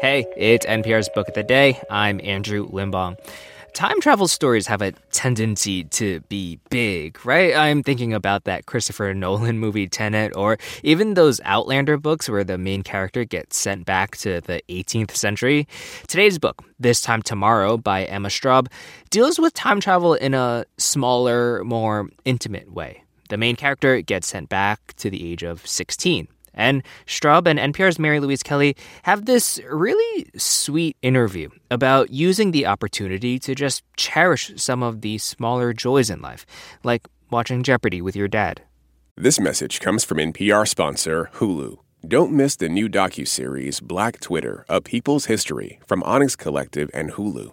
Hey, it's NPR's Book of the Day. I'm Andrew Limbong. Time travel stories have a tendency to be big, right? I'm thinking about that Christopher Nolan movie Tenet, or even those Outlander books where the main character gets sent back to the 18th century. Today's book, This Time Tomorrow by Emma Straub, deals with time travel in a smaller, more intimate way. The main character gets sent back to the age of 16. And Straub and NPR's Mary Louise Kelly have this really sweet interview about using the opportunity to just cherish some of the smaller joys in life, like watching Jeopardy with your dad. This message comes from NPR sponsor Hulu. Don't miss the new docu-series Black Twitter: A People's History from Onyx Collective and Hulu.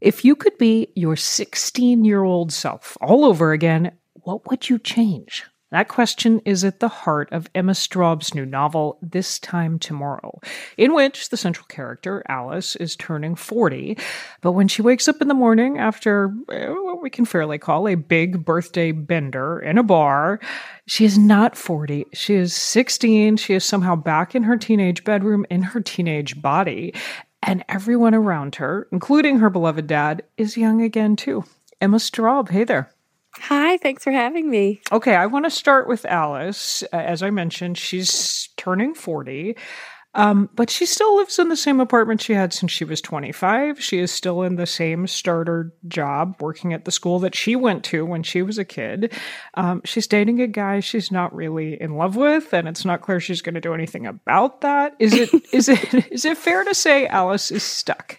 If you could be your 16 year old self all over again, what would you change? That question is at the heart of Emma Straub's new novel, This Time Tomorrow, in which the central character, Alice, is turning 40. But when she wakes up in the morning after eh, what we can fairly call a big birthday bender in a bar, she is not 40. She is 16. She is somehow back in her teenage bedroom in her teenage body. And everyone around her, including her beloved dad, is young again too. Emma Straub, hey there. Hi, thanks for having me. Okay, I want to start with Alice. Uh, as I mentioned, she's turning 40. Um, but she still lives in the same apartment she had since she was 25. She is still in the same starter job, working at the school that she went to when she was a kid. Um, she's dating a guy she's not really in love with, and it's not clear she's going to do anything about that. Is it? is it? Is it fair to say Alice is stuck?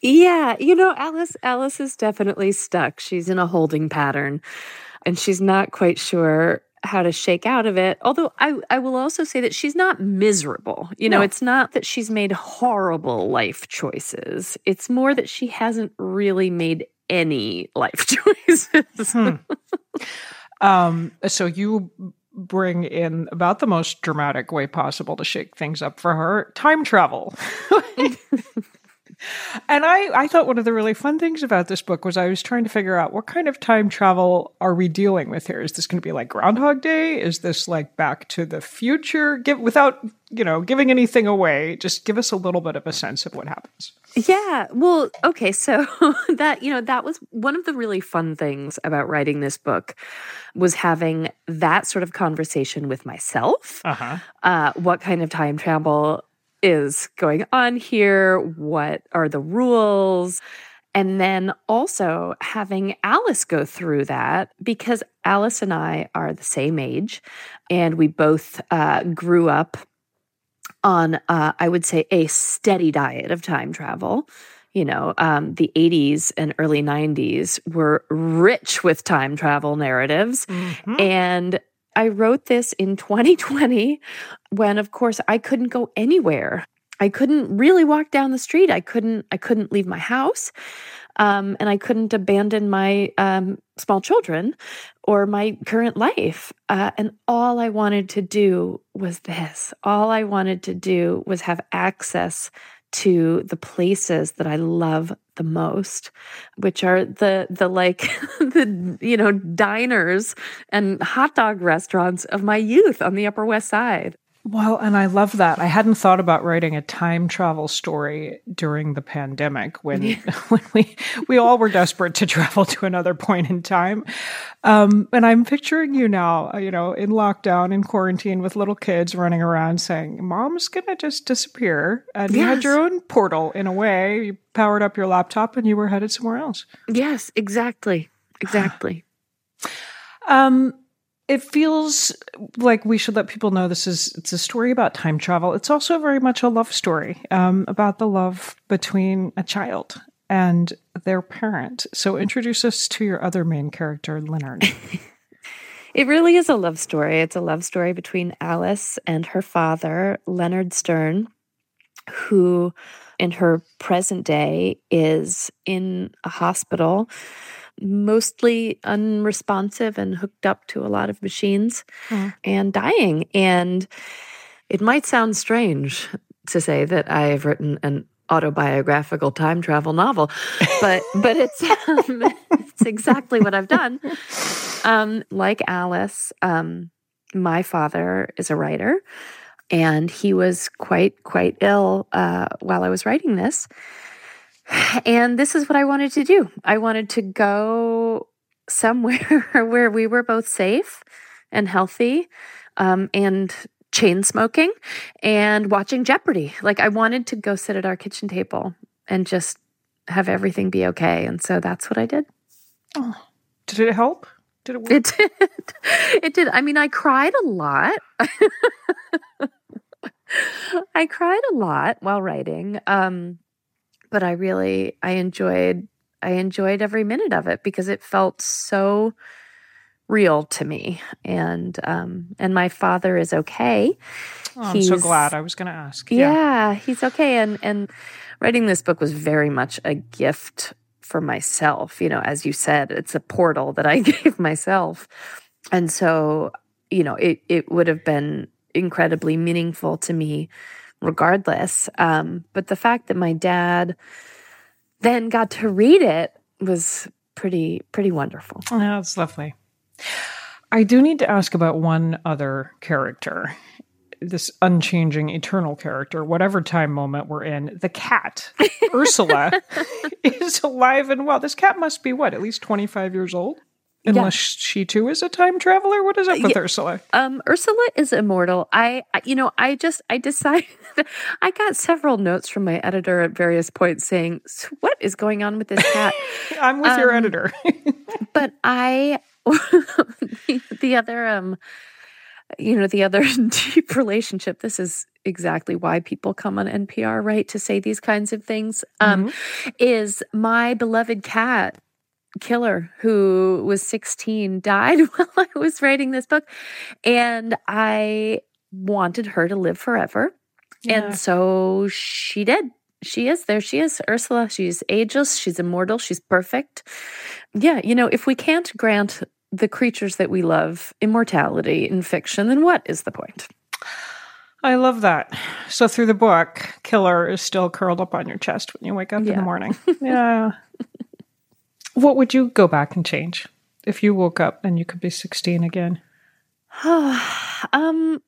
Yeah, you know, Alice. Alice is definitely stuck. She's in a holding pattern, and she's not quite sure how to shake out of it. Although I, I will also say that she's not miserable. You know, no. it's not that she's made horrible life choices. It's more that she hasn't really made any life choices. hmm. um, so you bring in about the most dramatic way possible to shake things up for her time travel. and I, I thought one of the really fun things about this book was I was trying to figure out what kind of time travel are we dealing with here? Is this going to be like Groundhog Day? Is this like Back to the Future? Give without you know giving anything away. Just give us a little bit of a sense of what happens. Yeah. Well, okay. So that you know that was one of the really fun things about writing this book was having that sort of conversation with myself. Uh-huh. Uh, what kind of time travel is going on here? What are the rules? And then also having Alice go through that because Alice and I are the same age and we both uh, grew up on, uh, I would say, a steady diet of time travel. You know, um, the 80s and early 90s were rich with time travel narratives. Mm-hmm. And I wrote this in 2020 when of course I couldn't go anywhere. I couldn't really walk down the street. I couldn't I couldn't leave my house. Um, and I couldn't abandon my um, small children or my current life. Uh, and all I wanted to do was this. All I wanted to do was have access to the places that I love the most, which are the the like the you know diners and hot dog restaurants of my youth on the Upper West Side. Well, and I love that. I hadn't thought about writing a time travel story during the pandemic when yeah. when we we all were desperate to travel to another point in time. Um, and I'm picturing you now, uh, you know, in lockdown, in quarantine, with little kids running around saying, "Mom's gonna just disappear," and yes. you had your own portal in a way. You powered up your laptop and you were headed somewhere else. Yes, exactly, exactly. um it feels like we should let people know this is it's a story about time travel. It's also very much a love story um, about the love between a child and their parent. So introduce us to your other main character, Leonard. it really is a love story. It's a love story between Alice and her father, Leonard Stern, who in her present day is in a hospital, mostly unresponsive and hooked up to a lot of machines mm. and dying. And it might sound strange to say that I have written an autobiographical time travel novel, but but it's um, it's exactly what I've done. Um, like Alice, um, my father is a writer, and he was quite quite ill uh, while I was writing this. And this is what I wanted to do. I wanted to go somewhere where we were both safe and healthy, um, and chain smoking and watching Jeopardy. Like I wanted to go sit at our kitchen table and just have everything be okay. And so that's what I did. Oh, did it help? Did it work? It did. It did. I mean, I cried a lot. I cried a lot while writing. Um, but I really I enjoyed I enjoyed every minute of it because it felt so real to me and um and my father is okay. Oh, I'm so glad. I was going to ask. Yeah. yeah, he's okay and and writing this book was very much a gift for myself, you know, as you said, it's a portal that I gave myself. And so, you know, it it would have been incredibly meaningful to me regardless. Um, but the fact that my dad then got to read it was pretty pretty wonderful. Oh, that's lovely. I do need to ask about one other character. This unchanging, eternal character, whatever time moment we're in, the cat, Ursula, is alive and well. This cat must be what, at least 25 years old? Unless yeah. she too is a time traveler. What is up with yeah. Ursula? Um, Ursula is immortal. I, I, you know, I just, I decided, I got several notes from my editor at various points saying, "What is going on with this cat?" I'm with um, your editor. but I, the, the other, um, you know, the other deep relationship. This is exactly why people come on NPR, right, to say these kinds of things. Um, mm-hmm. Is my beloved cat killer who was 16 died while I was writing this book. And I wanted her to live forever. Yeah. And so she did. She is. There she is. Ursula. She's ageless. She's immortal. She's perfect. Yeah. You know, if we can't grant the creatures that we love immortality in fiction, then what is the point? I love that. So through the book, killer is still curled up on your chest when you wake up yeah. in the morning. Yeah. What would you go back and change if you woke up and you could be 16 again? um,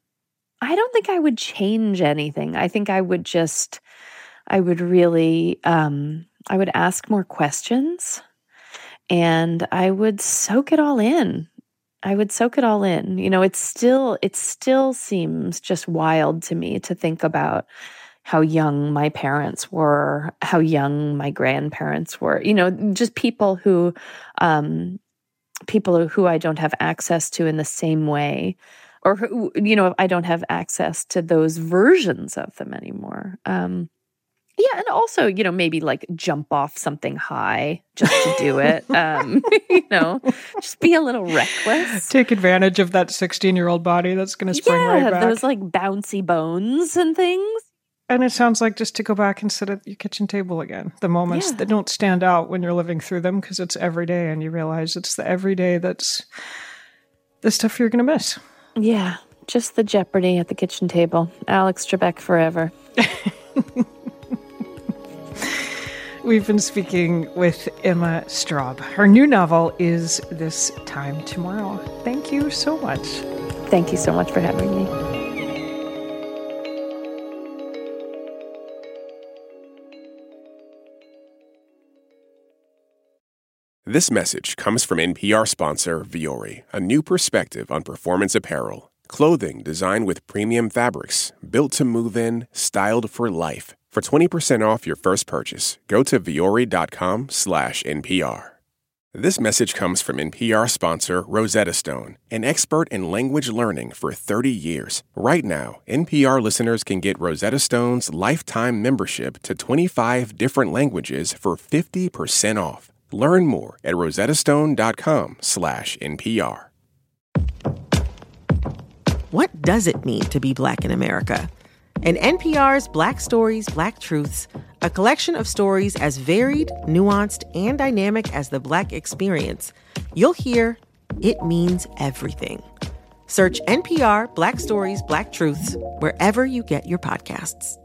I don't think I would change anything. I think I would just, I would really, um, I would ask more questions and I would soak it all in. I would soak it all in. You know, it's still, it still seems just wild to me to think about how young my parents were, how young my grandparents were, you know, just people who, um, people who I don't have access to in the same way, or who, you know, I don't have access to those versions of them anymore. Um, yeah, and also, you know, maybe like jump off something high just to do it. um, you know, just be a little reckless. Take advantage of that 16 year old body that's going to spring yeah, right back. Those like bouncy bones and things. And it sounds like just to go back and sit at your kitchen table again. The moments yeah. that don't stand out when you're living through them because it's every day and you realize it's the everyday that's the stuff you're going to miss. Yeah, just the jeopardy at the kitchen table. Alex Trebek forever. We've been speaking with Emma Straub. Her new novel is This Time Tomorrow. Thank you so much. Thank you so much for having me. This message comes from NPR sponsor Vuori, a new perspective on performance apparel. Clothing designed with premium fabrics, built to move in, styled for life. For 20% off your first purchase, go to vuori.com/npr. This message comes from NPR sponsor Rosetta Stone, an expert in language learning for 30 years. Right now, NPR listeners can get Rosetta Stone's lifetime membership to 25 different languages for 50% off. Learn more at rosettastone.com/npr. What does it mean to be black in America? In NPR's Black Stories, Black Truths, a collection of stories as varied, nuanced, and dynamic as the Black experience, you'll hear it means everything. Search NPR Black Stories, Black Truths wherever you get your podcasts.